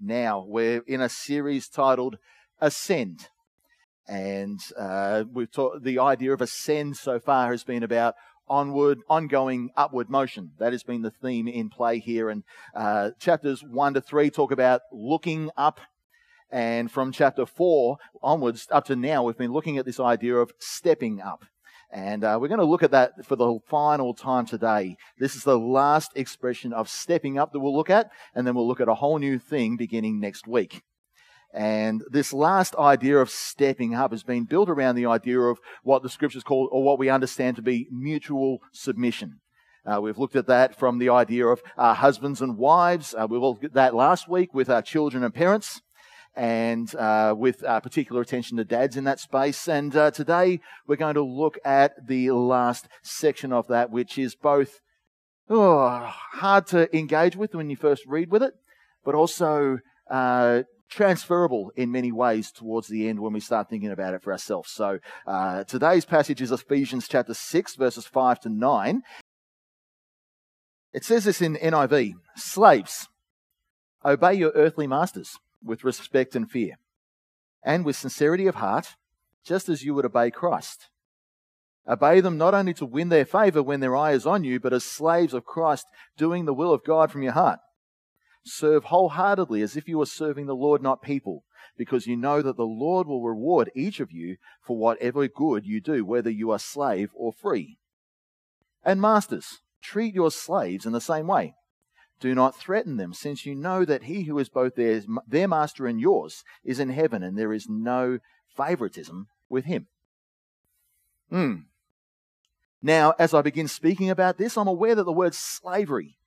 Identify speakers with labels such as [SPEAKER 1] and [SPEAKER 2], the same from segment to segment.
[SPEAKER 1] now. We're in a series titled Ascend. And uh, we've taught the idea of ascend so far has been about onward, ongoing upward motion. That has been the theme in play here. And uh, chapters one to three talk about looking up. And from chapter four onwards up to now, we've been looking at this idea of stepping up. And uh, we're going to look at that for the final time today. This is the last expression of stepping up that we'll look at, and then we'll look at a whole new thing beginning next week. And this last idea of stepping up has been built around the idea of what the scriptures call, or what we understand to be mutual submission. Uh, we've looked at that from the idea of uh, husbands and wives. Uh, we looked at that last week with our children and parents and uh, with uh, particular attention to dads in that space. And uh, today we're going to look at the last section of that, which is both oh, hard to engage with when you first read with it, but also uh, transferable in many ways towards the end when we start thinking about it for ourselves. So uh, today's passage is Ephesians chapter 6, verses 5 to 9. It says this in NIV Slaves, obey your earthly masters with respect and fear, and with sincerity of heart, just as you would obey Christ. Obey them not only to win their favor when their eye is on you, but as slaves of Christ, doing the will of God from your heart. Serve wholeheartedly as if you were serving the Lord, not people, because you know that the Lord will reward each of you for whatever good you do, whether you are slave or free. And masters, treat your slaves in the same way. Do not threaten them, since you know that he who is both their, their master and yours is in heaven, and there is no favoritism with him. Hmm. Now, as I begin speaking about this, I'm aware that the word slavery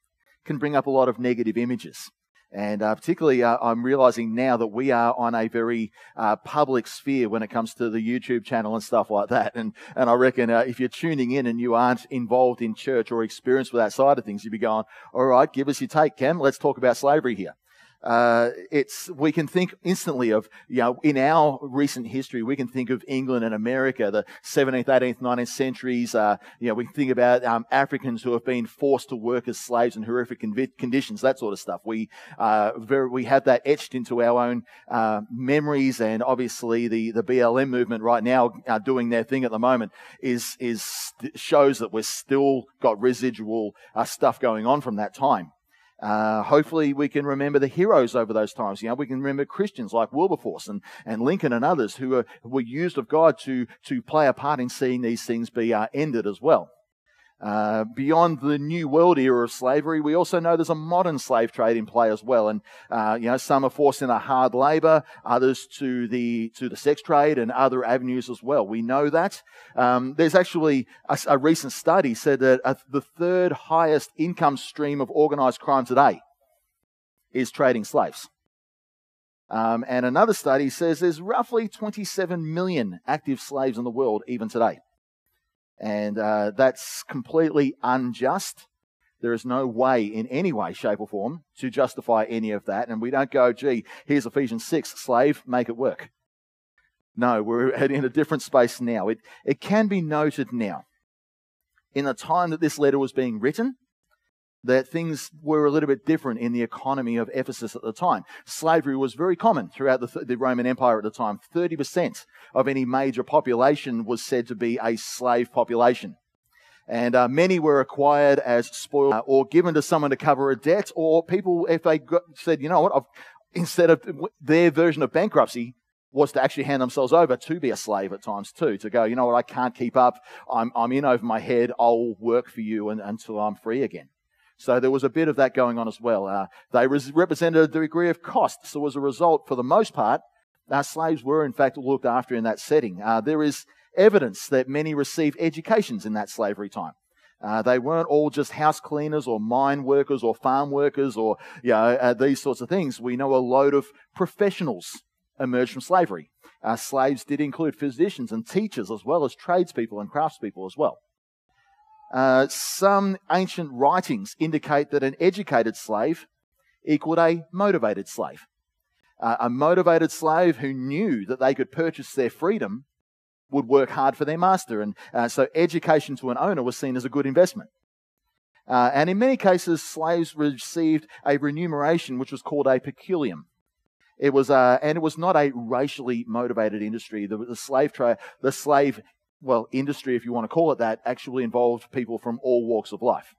[SPEAKER 1] can bring up a lot of negative images. And uh, particularly, uh, I'm realizing now that we are on a very uh, public sphere when it comes to the YouTube channel and stuff like that. And, and I reckon uh, if you're tuning in and you aren't involved in church or experienced with that side of things, you'd be going, all right, give us your take, Cam. Let's talk about slavery here uh, it's we can think instantly of you know in our recent history we can think of England and America, the 17th, 18th, 19th centuries. Uh, you know we think about um, Africans who have been forced to work as slaves in horrific conditions, that sort of stuff. We uh, very, we have that etched into our own uh, memories, and obviously the the BLM movement right now uh, doing their thing at the moment is is shows that we're still got residual uh, stuff going on from that time. Uh, hopefully, we can remember the heroes over those times. You know, we can remember Christians like Wilberforce and, and Lincoln and others who were, used of God to, to play a part in seeing these things be uh, ended as well. Uh, beyond the New World era of slavery, we also know there's a modern slave trade in play as well. And, uh, you know, some are forced into hard labor, others to the, to the sex trade and other avenues as well. We know that. Um, there's actually a, a, recent study said that uh, the third highest income stream of organized crime today is trading slaves. Um, and another study says there's roughly 27 million active slaves in the world even today. And uh, that's completely unjust. There is no way, in any way, shape, or form, to justify any of that. And we don't go, gee, here's Ephesians 6, slave, make it work. No, we're in a different space now. It, it can be noted now. In the time that this letter was being written, that things were a little bit different in the economy of Ephesus at the time. Slavery was very common throughout the, the, Roman Empire at the time. 30% of any major population was said to be a slave population. And uh, many were acquired as spoil uh, or given to someone to cover a debt, or people, if they got, said, you know what, I've, instead of their version of bankruptcy, was to actually hand themselves over to be a slave at times too, to go, you know what, I can't keep up. I'm, I'm in over my head. I'll work for you and, until I'm free again. So there was a bit of that going on as well. Uh, they res- represented a degree of cost. So as a result, for the most part, our slaves were in fact looked after in that setting. Uh, there is evidence that many received educations in that slavery time. Uh, they weren't all just house cleaners or mine workers or farm workers or you know, uh, these sorts of things. We know a load of professionals emerged from slavery. Uh, slaves did include physicians and teachers as well as tradespeople and craftspeople as well. Uh, some ancient writings indicate that an educated slave equaled a motivated slave. Uh, a motivated slave who knew that they could purchase their freedom would work hard for their master. And uh, so education to an owner was seen as a good investment. Uh, and in many cases, slaves received a remuneration which was called a peculium. It was, uh, and it was not a racially motivated industry. The, the slave trade, the slave, well, industry, if you want to call it that, actually involved people from all walks of life.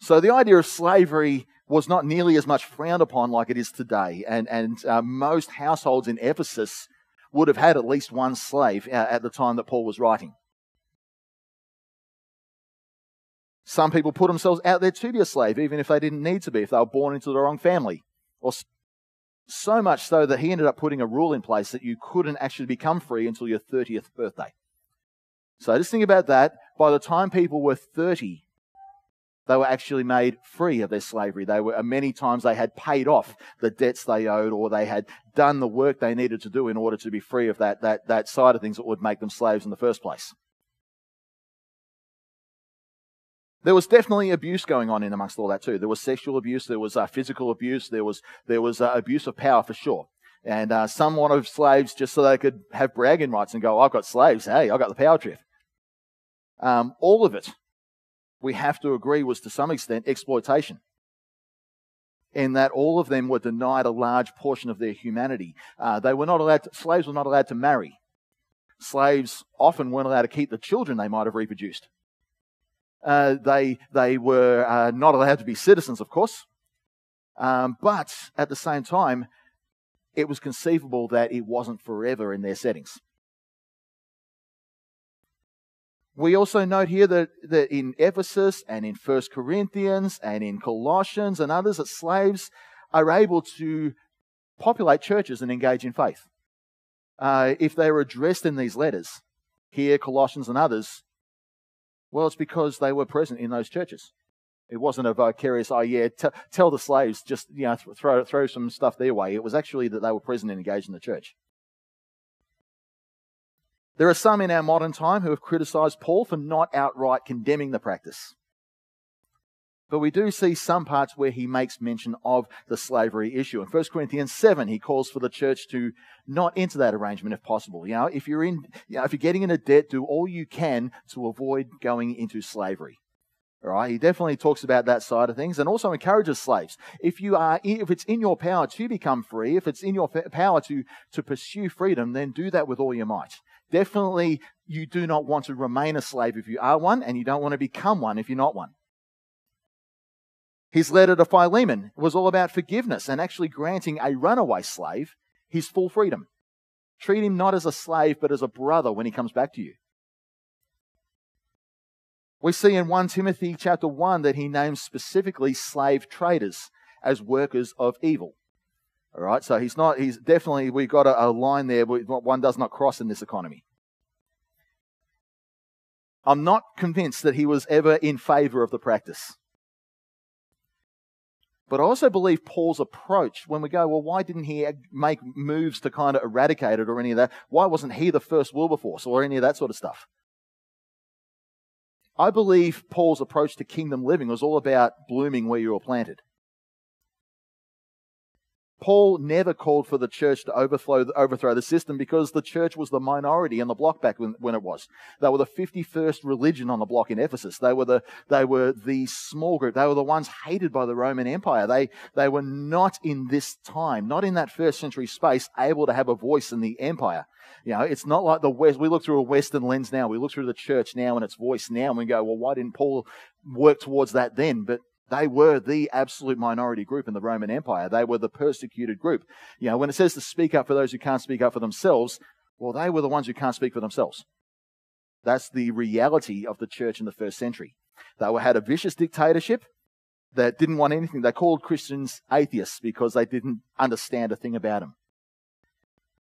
[SPEAKER 1] So the idea of slavery was not nearly as much frowned upon like it is today, and and uh, most households in Ephesus would have had at least one slave uh, at the time that Paul was writing. Some people put themselves out there to be a slave, even if they didn't need to be, if they were born into the wrong family. Or so much so that he ended up putting a rule in place that you couldn't actually become free until your 30th birthday. So just think about that. By the time people were 30, they were actually made free of their slavery. They were many times they had paid off the debts they owed, or they had done the work they needed to do in order to be free of that that that side of things that would make them slaves in the first place. There was definitely abuse going on in amongst all that too. There was sexual abuse, there was uh, physical abuse, there was there was uh, abuse of power for sure. And uh, some wanted slaves just so they could have bragging rights and go, "I've got slaves. Hey, I've got the power trip." Um, all of it, we have to agree, was to some extent exploitation. In that all of them were denied a large portion of their humanity. Uh, they were not allowed. To, slaves were not allowed to marry. Slaves often weren't allowed to keep the children they might have reproduced. Uh, they, they were uh, not allowed to be citizens, of course. Um, but at the same time, it was conceivable that it wasn't forever in their settings. We also note here that, that in Ephesus and in 1 Corinthians and in Colossians and others, that slaves are able to populate churches and engage in faith. Uh, if they were addressed in these letters, here, Colossians and others, well, it's because they were present in those churches. It wasn't a vicarious, oh yeah, t- tell the slaves, just you know, th- throw throw some stuff their way. It was actually that they were present and engaged in the church. There are some in our modern time who have criticized Paul for not outright condemning the practice. But we do see some parts where he makes mention of the slavery issue. In 1 Corinthians 7, he calls for the church to not enter that arrangement if possible. You know, if you're in, you know, if you're getting into debt, do all you can to avoid going into slavery. All right, he definitely talks about that side of things and also encourages slaves. If you are, if it's in your power to become free, if it's in your power to, to pursue freedom, then do that with all your might. Definitely, you do not want to remain a slave if you are one, and you don't want to become one if you're not one. His letter to Philemon was all about forgiveness and actually granting a runaway slave his full freedom. Treat him not as a slave, but as a brother when he comes back to you. We see in 1 Timothy chapter 1 that he names specifically slave traders as workers of evil. All right, so he's not, he's definitely, we've got a, a line there, one does not cross in this economy. I'm not convinced that he was ever in favor of the practice. But I also believe Paul's approach when we go, well, why didn't he make moves to kind of eradicate it or any of that? Why wasn't he the first Wilberforce or any of that sort of stuff? I believe Paul's approach to kingdom living was all about blooming where you were planted. Paul never called for the church to overthrow, overthrow the system because the church was the minority in the block back when, when, it was. They were the 51st religion on the block in Ephesus. They were the, they were the small group. They were the ones hated by the Roman Empire. They, they were not in this time, not in that first century space, able to have a voice in the empire. You know, it's not like the West. We look through a Western lens now. We look through the church now and its voice now and we go, well, why didn't Paul work towards that then? But they were the absolute minority group in the Roman Empire. They were the persecuted group. You know, when it says to speak up for those who can't speak up for themselves, well, they were the ones who can't speak for themselves. That's the reality of the church in the first century. They were, had a vicious dictatorship that didn't want anything. They called Christians atheists because they didn't understand a thing about them.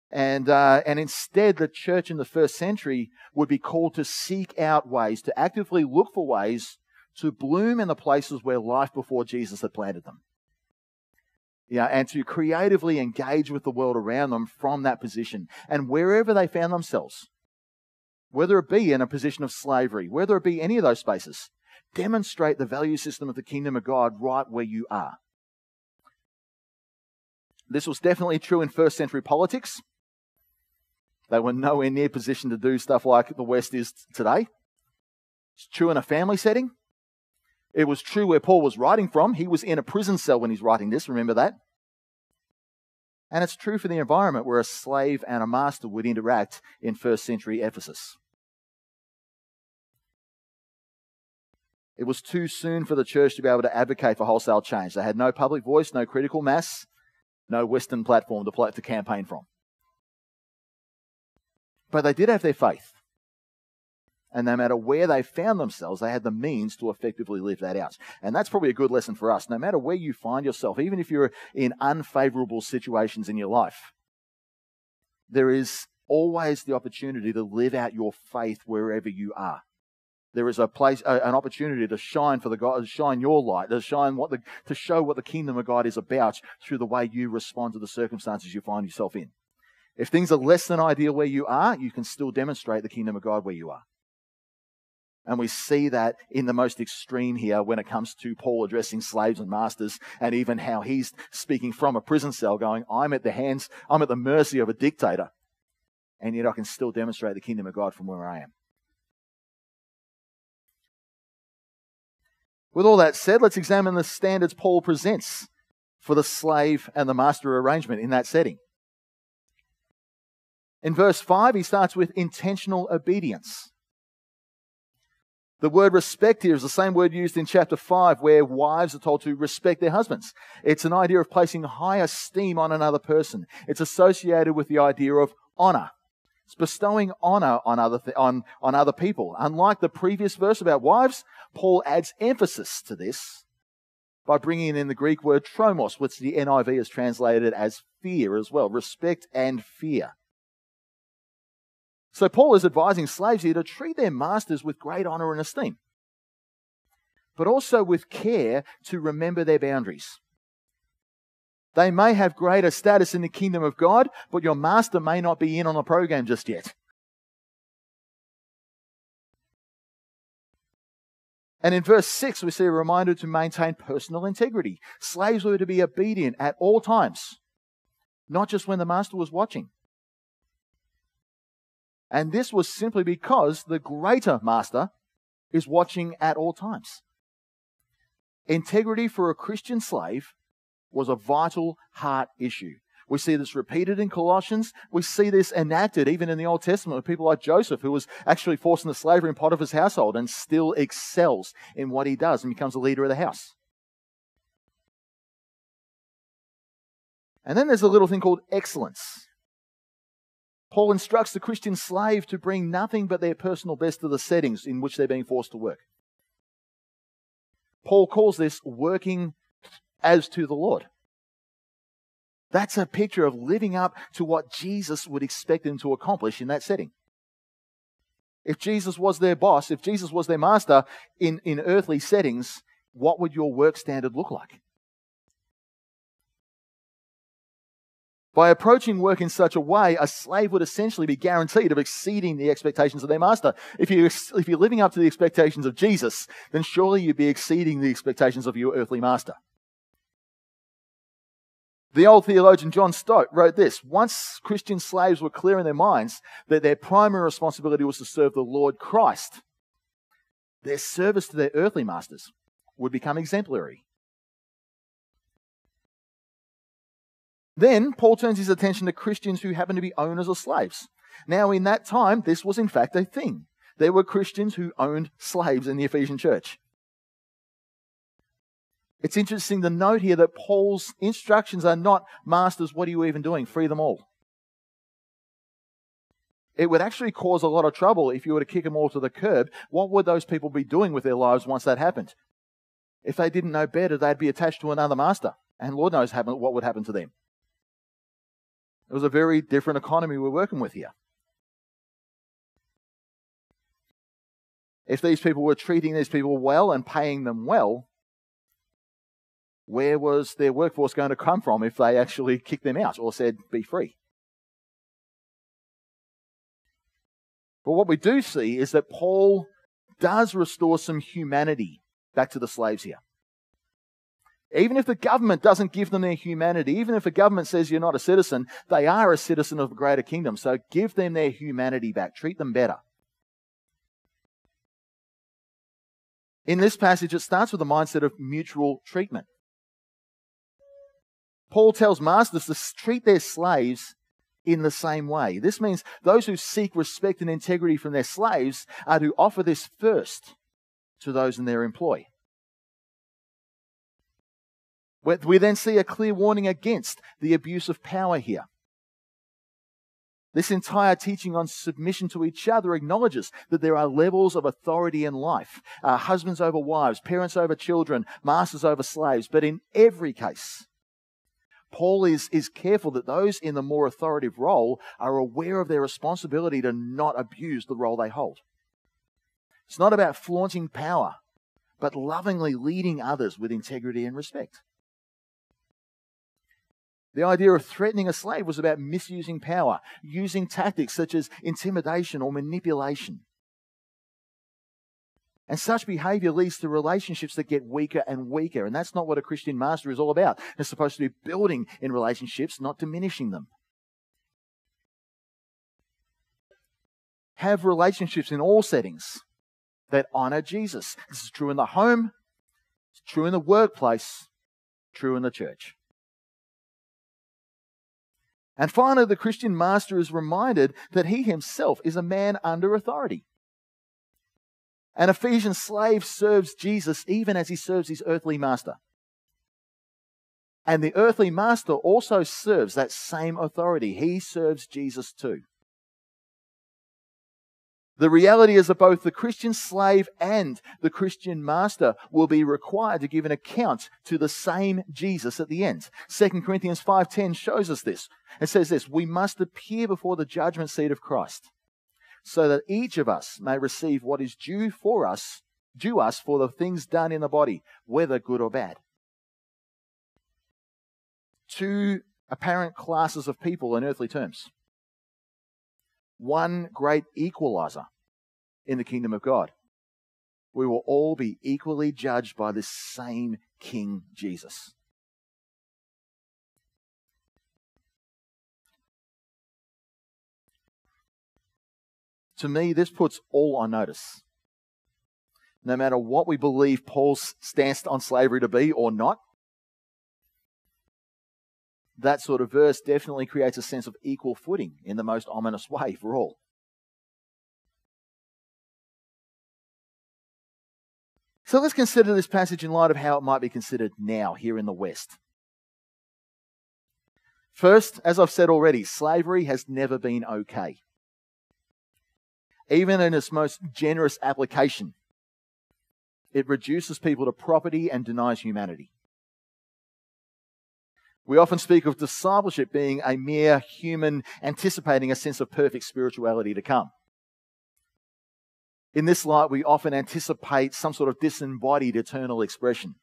[SPEAKER 1] And, uh, and instead, the church in the first century would be called to seek out ways, to actively look for ways to bloom in the places where life before Jesus had planted them. Yeah, and to creatively engage with the world around them from that position. And wherever they found themselves, whether it be in a position of slavery, whether it be any of those spaces, demonstrate the value system of the kingdom of God right where you are. This was definitely true in first century politics. They were nowhere near positioned to do stuff like the West is today. It's true in a family setting. It was true where Paul was writing from. He was in a prison cell when he's writing this, remember that? And it's true for the environment where a slave and a master would interact in first century Ephesus. It was too soon for the church to be able to advocate for wholesale change. They had no public voice, no critical mass, no Western platform to, play, to campaign from. But they did have their faith. And no matter where they found themselves, they had the means to effectively live that out. And that's probably a good lesson for us. No matter where you find yourself, even if you're in unfavorable situations in your life, there is always the opportunity to live out your faith wherever you are. There is a place, an opportunity to shine for the God, to shine your light, to shine what the, to show what the kingdom of God is about through the way you respond to the circumstances you find yourself in. If things are less than ideal where you are, you can still demonstrate the kingdom of God where you are. And we see that in the most extreme here when it comes to Paul addressing slaves and masters, and even how he's speaking from a prison cell, going, I'm at the hands, I'm at the mercy of a dictator. And yet I can still demonstrate the kingdom of God from where I am. With all that said, let's examine the standards Paul presents for the slave and the master arrangement in that setting. In verse 5, he starts with intentional obedience. The word respect here is the same word used in chapter 5 where wives are told to respect their husbands. It's an idea of placing high esteem on another person. It's associated with the idea of honor. It's bestowing honor on other, th- on, on other people. Unlike the previous verse about wives, Paul adds emphasis to this by bringing in the Greek word tromos, which the NIV has translated as fear as well. Respect and fear. So Paul is advising slaves here to treat their masters with great honor and esteem, but also with care to remember their boundaries. They may have greater status in the kingdom of God, but your master may not be in on the program just yet. And in verse 6, we see a reminder to maintain personal integrity. Slaves were to be obedient at all times, not just when the master was watching. And this was simply because the greater master is watching at all times. Integrity for a Christian slave was a vital heart issue. We see this repeated in Colossians. We see this enacted even in the Old Testament with people like Joseph, who was actually forced into slavery in Potiphar's household and still excels in what he does and becomes a leader of the house. And then there's a little thing called excellence. Paul instructs the Christian slave to bring nothing but their personal best to the settings in which they're being forced to work. Paul calls this working as to the Lord. That's a picture of living up to what Jesus would expect them to accomplish in that setting. If Jesus was their boss, if Jesus was their master in, in earthly settings, what would your work standard look like? By approaching work in such a way, a slave would essentially be guaranteed of exceeding the expectations of their master. If, you, if you're living up to the expectations of Jesus, then surely you'd be exceeding the expectations of your earthly master. The old theologian John Stott wrote this Once Christian slaves were clear in their minds that their primary responsibility was to serve the Lord Christ, their service to their earthly masters would become exemplary. Then Paul turns his attention to Christians who happen to be owners of slaves. Now, in that time, this was in fact a thing. There were Christians who owned slaves in the Ephesian church. It's interesting to note here that Paul's instructions are not, Masters, what are you even doing? Free them all. It would actually cause a lot of trouble if you were to kick them all to the curb. What would those people be doing with their lives once that happened? If they didn't know better, they'd be attached to another master. And Lord knows what would happen to them. It was a very different economy we're working with here. If these people were treating these people well and paying them well, where was their workforce going to come from if they actually kicked them out or said, be free? But what we do see is that Paul does restore some humanity back to the slaves here. Even if the government doesn't give them their humanity, even if the government says you're not a citizen, they are a citizen of a greater kingdom. So give them their humanity back. Treat them better. In this passage, it starts with a mindset of mutual treatment. Paul tells masters to treat their slaves in the same way. This means those who seek respect and integrity from their slaves are to offer this first to those in their employ. We then see a clear warning against the abuse of power here. This entire teaching on submission to each other acknowledges that there are levels of authority in life uh, husbands over wives, parents over children, masters over slaves. But in every case, Paul is, is careful that those in the more authoritative role are aware of their responsibility to not abuse the role they hold. It's not about flaunting power, but lovingly leading others with integrity and respect. The idea of threatening a slave was about misusing power, using tactics such as intimidation or manipulation. And such behavior leads to relationships that get weaker and weaker. And that's not what a Christian master is all about. It's supposed to be building in relationships, not diminishing them. Have relationships in all settings that honor Jesus. This is true in the home, it's true in the workplace, true in the church. And finally, the Christian master is reminded that he himself is a man under authority. An Ephesian slave serves Jesus even as he serves his earthly master. And the earthly master also serves that same authority. He serves Jesus too. The reality is that both the Christian slave and the Christian master will be required to give an account to the same Jesus at the end. 2 Corinthians 5:10 shows us this. It says this, we must appear before the judgment seat of Christ, so that each of us may receive what is due for us, due us for the things done in the body, whether good or bad. Two apparent classes of people in earthly terms one great equalizer in the kingdom of God. We will all be equally judged by this same King Jesus. To me, this puts all on notice. No matter what we believe Paul's stance on slavery to be or not, that sort of verse definitely creates a sense of equal footing in the most ominous way for all. So let's consider this passage in light of how it might be considered now here in the West. First, as I've said already, slavery has never been okay. Even in its most generous application, it reduces people to property and denies humanity. We often speak of discipleship being a mere human anticipating a sense of perfect spirituality to come. In this light, we often anticipate some sort of disembodied eternal expression.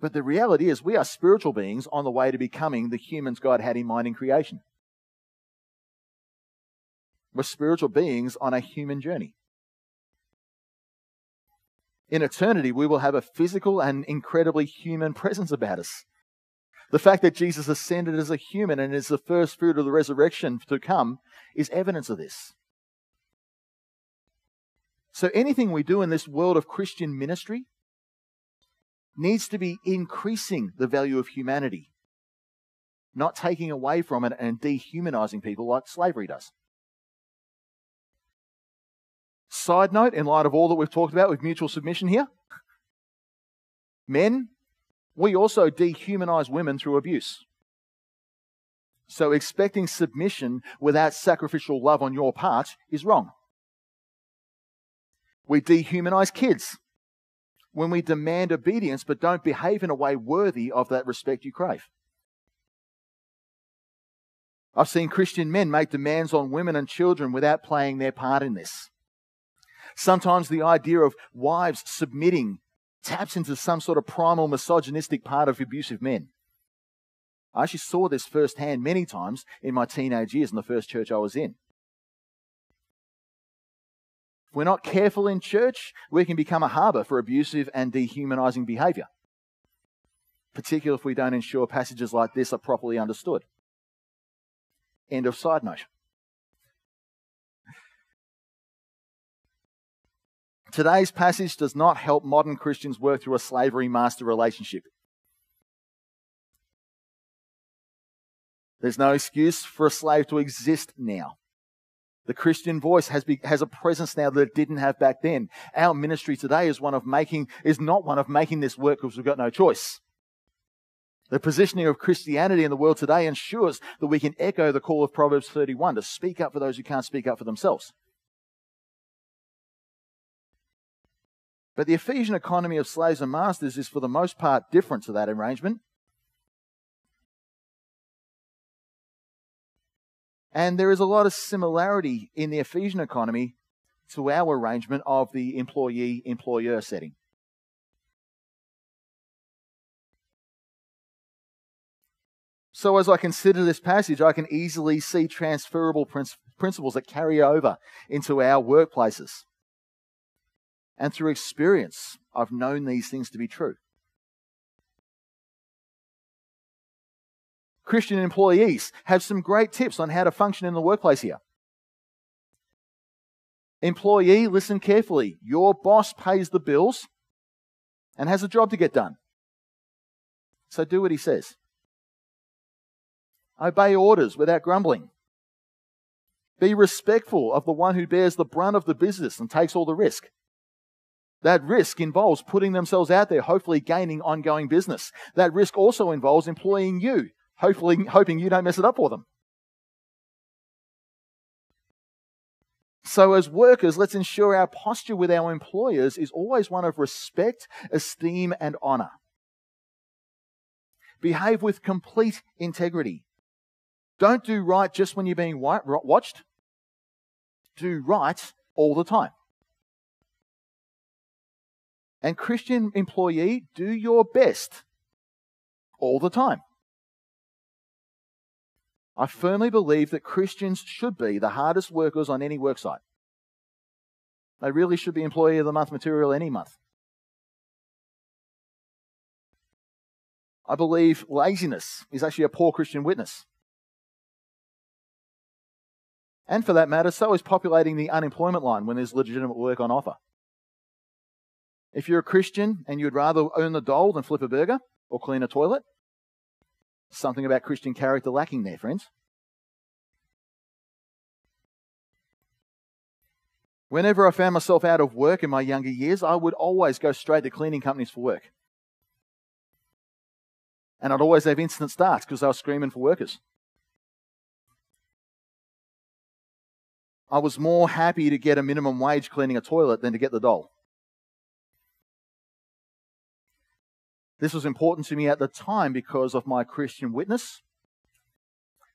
[SPEAKER 1] But the reality is, we are spiritual beings on the way to becoming the humans God had in mind in creation. We're spiritual beings on a human journey. In eternity, we will have a physical and incredibly human presence about us. The fact that Jesus ascended as a human and is the first fruit of the resurrection to come is evidence of this. So anything we do in this world of Christian ministry needs to be increasing the value of humanity, not taking away from it and dehumanizing people like slavery does. Side note, in light of all that we've talked about with mutual submission here, men, we also dehumanize women through abuse. So expecting submission without sacrificial love on your part is wrong. We dehumanize kids when we demand obedience but don't behave in a way worthy of that respect you crave. I've seen Christian men make demands on women and children without playing their part in this. Sometimes the idea of wives submitting taps into some sort of primal misogynistic part of abusive men. I actually saw this firsthand many times in my teenage years in the first church I was in. If we're not careful in church, we can become a harbour for abusive and dehumanizing behaviour, particularly if we don't ensure passages like this are properly understood. End of side note. Today's passage does not help modern Christians work through a slavery master relationship. There's no excuse for a slave to exist now. The Christian voice has, be, has a presence now that it didn't have back then. Our ministry today is one of making, is not one of making this work because we've got no choice. The positioning of Christianity in the world today ensures that we can echo the call of Proverbs 31 to speak up for those who can't speak up for themselves. But the Ephesian economy of slaves and masters is for the most part different to that arrangement. And there is a lot of similarity in the Ephesian economy to our arrangement of the employee employer setting. So, as I consider this passage, I can easily see transferable principles that carry over into our workplaces. And through experience, I've known these things to be true. Christian employees have some great tips on how to function in the workplace here. Employee, listen carefully. Your boss pays the bills and has a job to get done. So do what he says. Obey orders without grumbling. Be respectful of the one who bears the brunt of the business and takes all the risk. That risk involves putting themselves out there, hopefully gaining ongoing business. That risk also involves employing you hopefully hoping you don't mess it up for them. So, as workers, let's ensure our posture with our employers is always one of respect, esteem, and honor. Behave with complete integrity. Don't do right just when you're being watched. Do right all the time. And, Christian employee, do your best all the time. I firmly believe that Christians should be the hardest workers on any worksite. They really should be Employee of the Month material any month. I believe laziness is actually a poor Christian witness. And for that matter, so is populating the unemployment line when there's legitimate work on offer. If you're a Christian and you'd rather earn the dole than flip a burger or clean a toilet, Something about Christian character lacking there, friends. Whenever I found myself out of work in my younger years, I would always go straight to cleaning companies for work. And I'd always have instant starts because they were screaming for workers. I was more happy to get a minimum wage cleaning a toilet than to get the dole. This was important to me at the time because of my Christian witness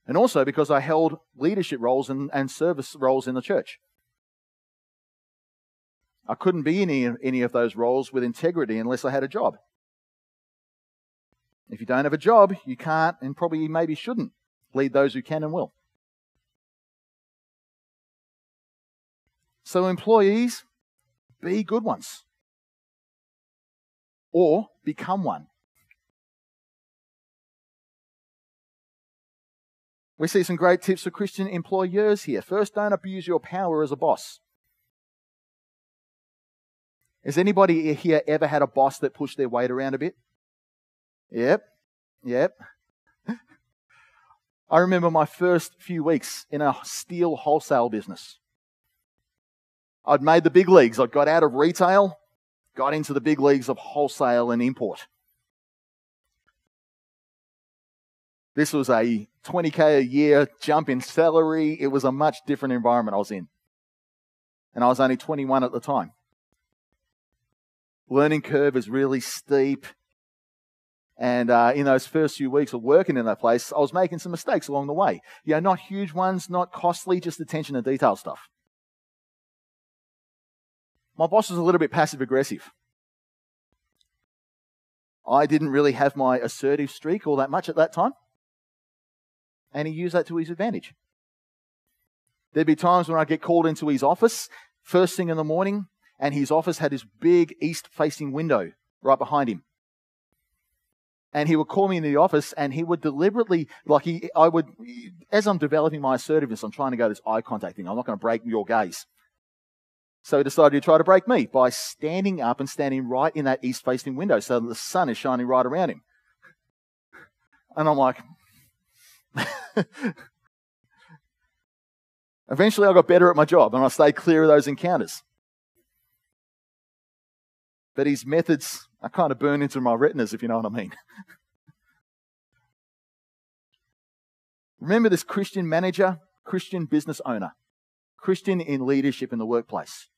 [SPEAKER 1] and also because I held leadership roles and, and service roles in the church. I couldn't be in any, any of those roles with integrity unless I had a job. If you don't have a job, you can't and probably maybe shouldn't lead those who can and will. So, employees, be good ones or become one. We see some great tips for Christian employers here. First, don't abuse your power as a boss. Has anybody here ever had a boss that pushed their weight around a bit? Yep, yep. I remember my first few weeks in a steel wholesale business. I'd made the big leagues. I'd got out of retail got into the big leagues of wholesale and import. This was a 20k a year jump in salary. It was a much different environment I was in. And I was only 21 at the time. Learning curve is really steep. And uh, in those first few weeks of working in that place, I was making some mistakes along the way. You know, not huge ones, not costly, just attention to detail stuff. My boss was a little bit passive aggressive. I didn't really have my assertive streak all that much at that time. And he used that to his advantage. There'd be times when I'd get called into his office first thing in the morning, and his office had this big east facing window right behind him. And he would call me in the office and he would deliberately, like he, I would, as I'm developing my assertiveness, I'm trying to go this eye contact thing. I'm not going to break your gaze. So he decided to try to break me by standing up and standing right in that east facing window so the sun is shining right around him. And I'm like, Eventually, I got better at my job and I stayed clear of those encounters. But his methods are kind of burned into my retinas, if you know what I mean. Remember this Christian manager, Christian business owner, Christian in leadership in the workplace.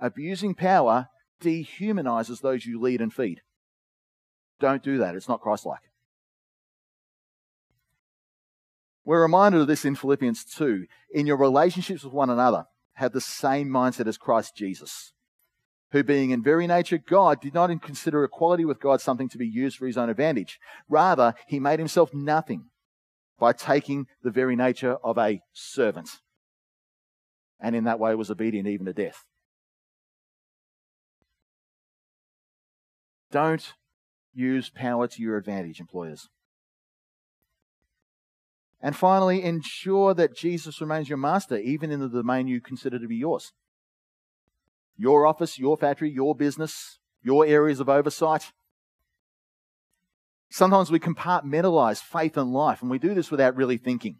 [SPEAKER 1] Abusing power dehumanizes those you lead and feed. Don't do that. It's not Christ like. We're reminded of this in Philippians 2. In your relationships with one another, have the same mindset as Christ Jesus, who, being in very nature God, did not consider equality with God something to be used for his own advantage. Rather, he made himself nothing by taking the very nature of a servant, and in that way was obedient even to death. Don't use power to your advantage, employers. And finally, ensure that Jesus remains your master, even in the domain you consider to be yours. Your office, your factory, your business, your areas of oversight. Sometimes we compartmentalize faith and life, and we do this without really thinking.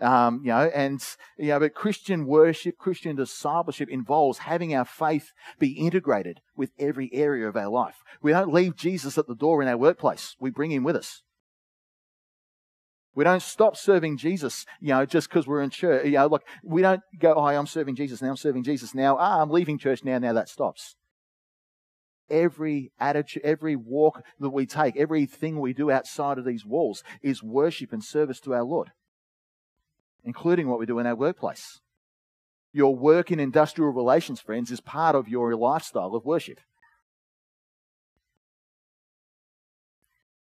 [SPEAKER 1] Um, you know, and you know, but Christian worship, Christian discipleship involves having our faith be integrated with every area of our life. We don't leave Jesus at the door in our workplace; we bring him with us. We don't stop serving Jesus, you know, just because we're in church. You know, like we don't go, "Oh, I'm serving Jesus now. I'm serving Jesus now. Ah, I'm leaving church now. Now that stops." Every attitude, every walk that we take, everything we do outside of these walls is worship and service to our Lord, including what we do in our workplace. Your work in industrial relations, friends, is part of your lifestyle of worship.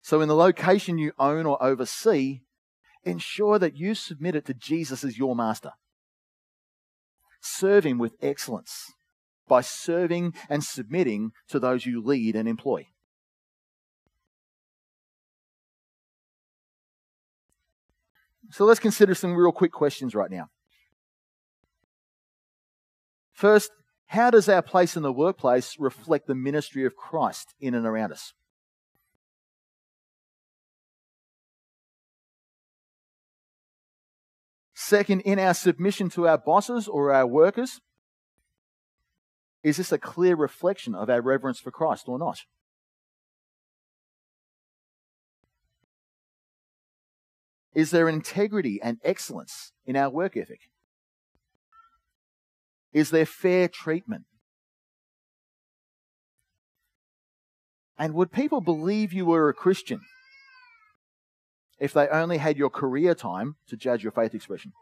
[SPEAKER 1] So, in the location you own or oversee, ensure that you submit it to Jesus as your master. Serve him with excellence by serving and submitting to those you lead and employ. So let's consider some real quick questions right now. First, how does our place in the workplace reflect the ministry of Christ in and around us? Second, in our submission to our bosses or our workers, is this a clear reflection of our reverence for Christ or not? Is there integrity and excellence in our work ethic? Is there fair treatment? And would people believe you were a Christian if they only had your career time to judge your faith expression?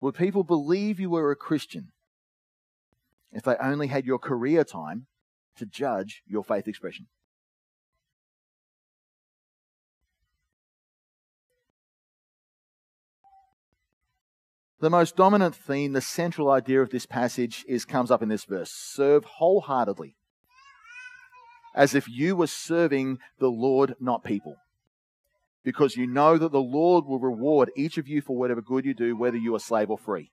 [SPEAKER 1] Would people believe you were a Christian if they only had your career time to judge your faith expression? The most dominant theme, the central idea of this passage is comes up in this verse. Serve wholeheartedly as if you were serving the Lord, not people. Because you know that the Lord will reward each of you for whatever good you do, whether you are slave or free.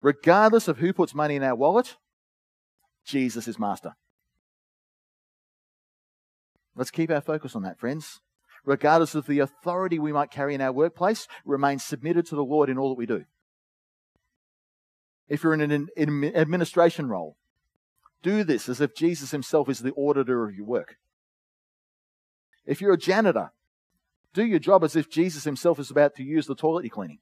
[SPEAKER 1] Regardless of who puts money in our wallet, Jesus is master. Let's keep our focus on that, friends. Regardless of the authority we might carry in our workplace, remain submitted to the Lord in all that we do. If you're in an administration role, do this as if Jesus himself is the auditor of your work. If you're a janitor, do your job as if Jesus himself is about to use the toilet you're cleaning.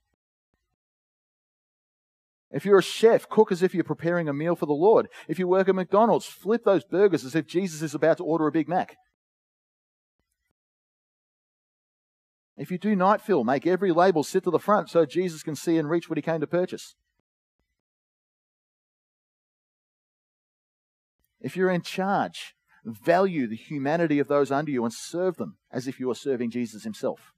[SPEAKER 1] If you're a chef, cook as if you're preparing a meal for the Lord. If you work at McDonald's, flip those burgers as if Jesus is about to order a Big Mac. If you do night fill, make every label sit to the front so Jesus can see and reach what he came to purchase. If you're in charge, value the humanity of those under you and serve them as if you are serving Jesus himself.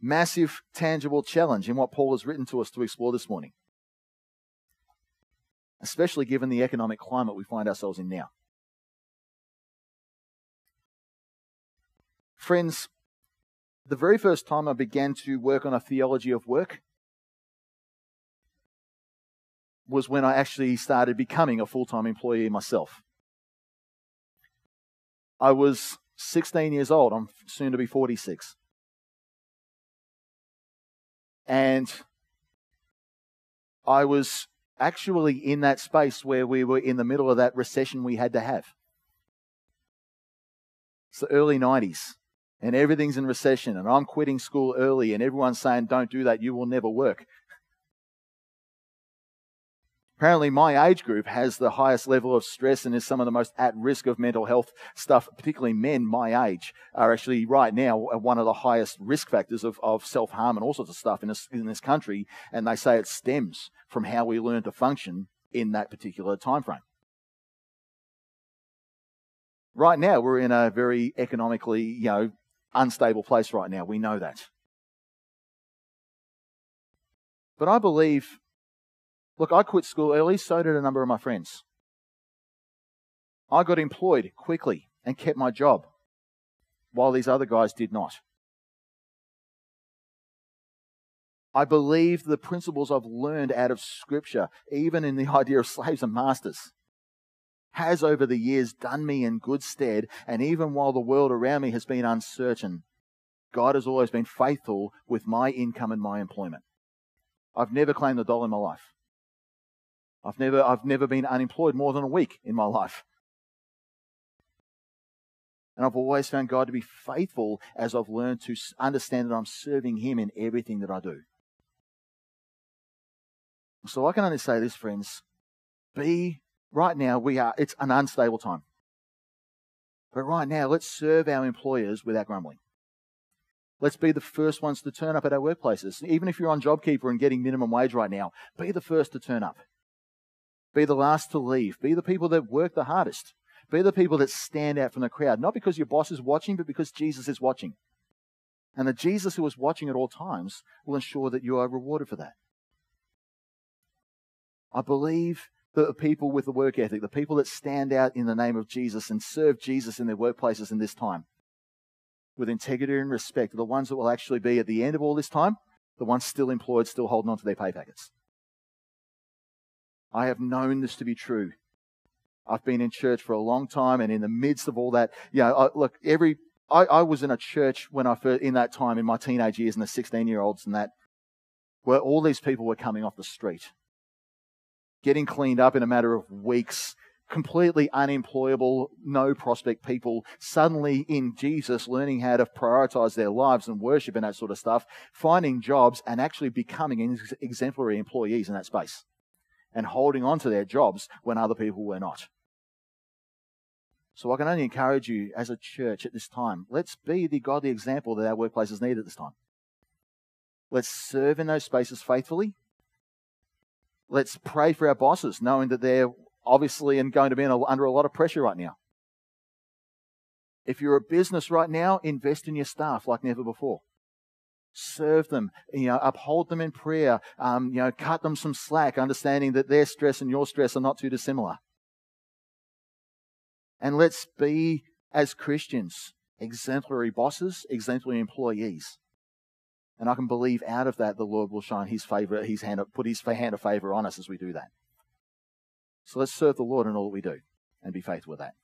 [SPEAKER 1] Massive, tangible challenge in what Paul has written to us to explore this morning, especially given the economic climate we find ourselves in now. Friends, the very first time I began to work on a theology of work, was when I actually started becoming a full time employee myself. I was 16 years old. I'm soon to be 46. And I was actually in that space where we were in the middle of that recession we had to have. It's the early 90s, and everything's in recession, and I'm quitting school early, and everyone's saying, Don't do that, you will never work. Apparently, my age group has the highest level of stress and is some of the most at risk of mental health stuff, particularly men my age are actually right now uh, one of the highest risk factors of, of self harm and all sorts of stuff in this, in this country. And they say it stems from how we learn to function in that particular time frame. Right now, we're in a very economically, you know, unstable place right now. We know that. But I believe Look, I quit school early, so did a number of my friends. I got employed quickly and kept my job, while these other guys did not. I believe the principles I've learned out of Scripture, even in the idea of slaves and masters, has over the years done me in good stead. And even while the world around me has been uncertain, God has always been faithful with my income and my employment. I've never claimed a dollar in my life. I've never, I've never been unemployed more than a week in my life. And I've always found God to be faithful as I've learned to understand that I'm serving Him in everything that I do. So I can only say this, friends. Be, right now, we are, it's an unstable time. But right now, let's serve our employers without grumbling. Let's be the first ones to turn up at our workplaces. Even if you're on JobKeeper and getting minimum wage right now, be the first to turn up. Be the last to leave. Be the people that work the hardest. Be the people that stand out from the crowd, not because your boss is watching, but because Jesus is watching. And the Jesus who is watching at all times will ensure that you are rewarded for that. I believe the people with the work ethic, the people that stand out in the name of Jesus and serve Jesus in their workplaces in this time, with integrity and respect, are the ones that will actually be at the end of all this time, the ones still employed, still holding on to their pay packets. I have known this to be true. I've been in church for a long time, and in the midst of all that, you know, I, look, every I, I, was in a church when I first, in that time in my teenage years, and the 16 year olds and that, where all these people were coming off the street, getting cleaned up in a matter of weeks, completely unemployable, no prospect people, suddenly in Jesus, learning how to prioritize their lives and worship and that sort of stuff, finding jobs and actually becoming exemplary employees in that space and holding on to their jobs when other people were not. So I can only encourage you as a church at this time, let's be the godly example that our workplaces need at this time. Let's serve in those spaces faithfully. Let's pray for our bosses, knowing that they're obviously and going to be under a lot of pressure right now. If you're a business right now, invest in your staff like never before serve them, you know, uphold them in prayer, um, you know, cut them some slack, understanding that their stress and your stress are not too dissimilar. And let's be, as Christians, exemplary bosses, exemplary employees. And I can believe out of that the Lord will shine his favor, his hand, put his hand of favor on us as we do that. So let's serve the Lord in all that we do and be faithful with that.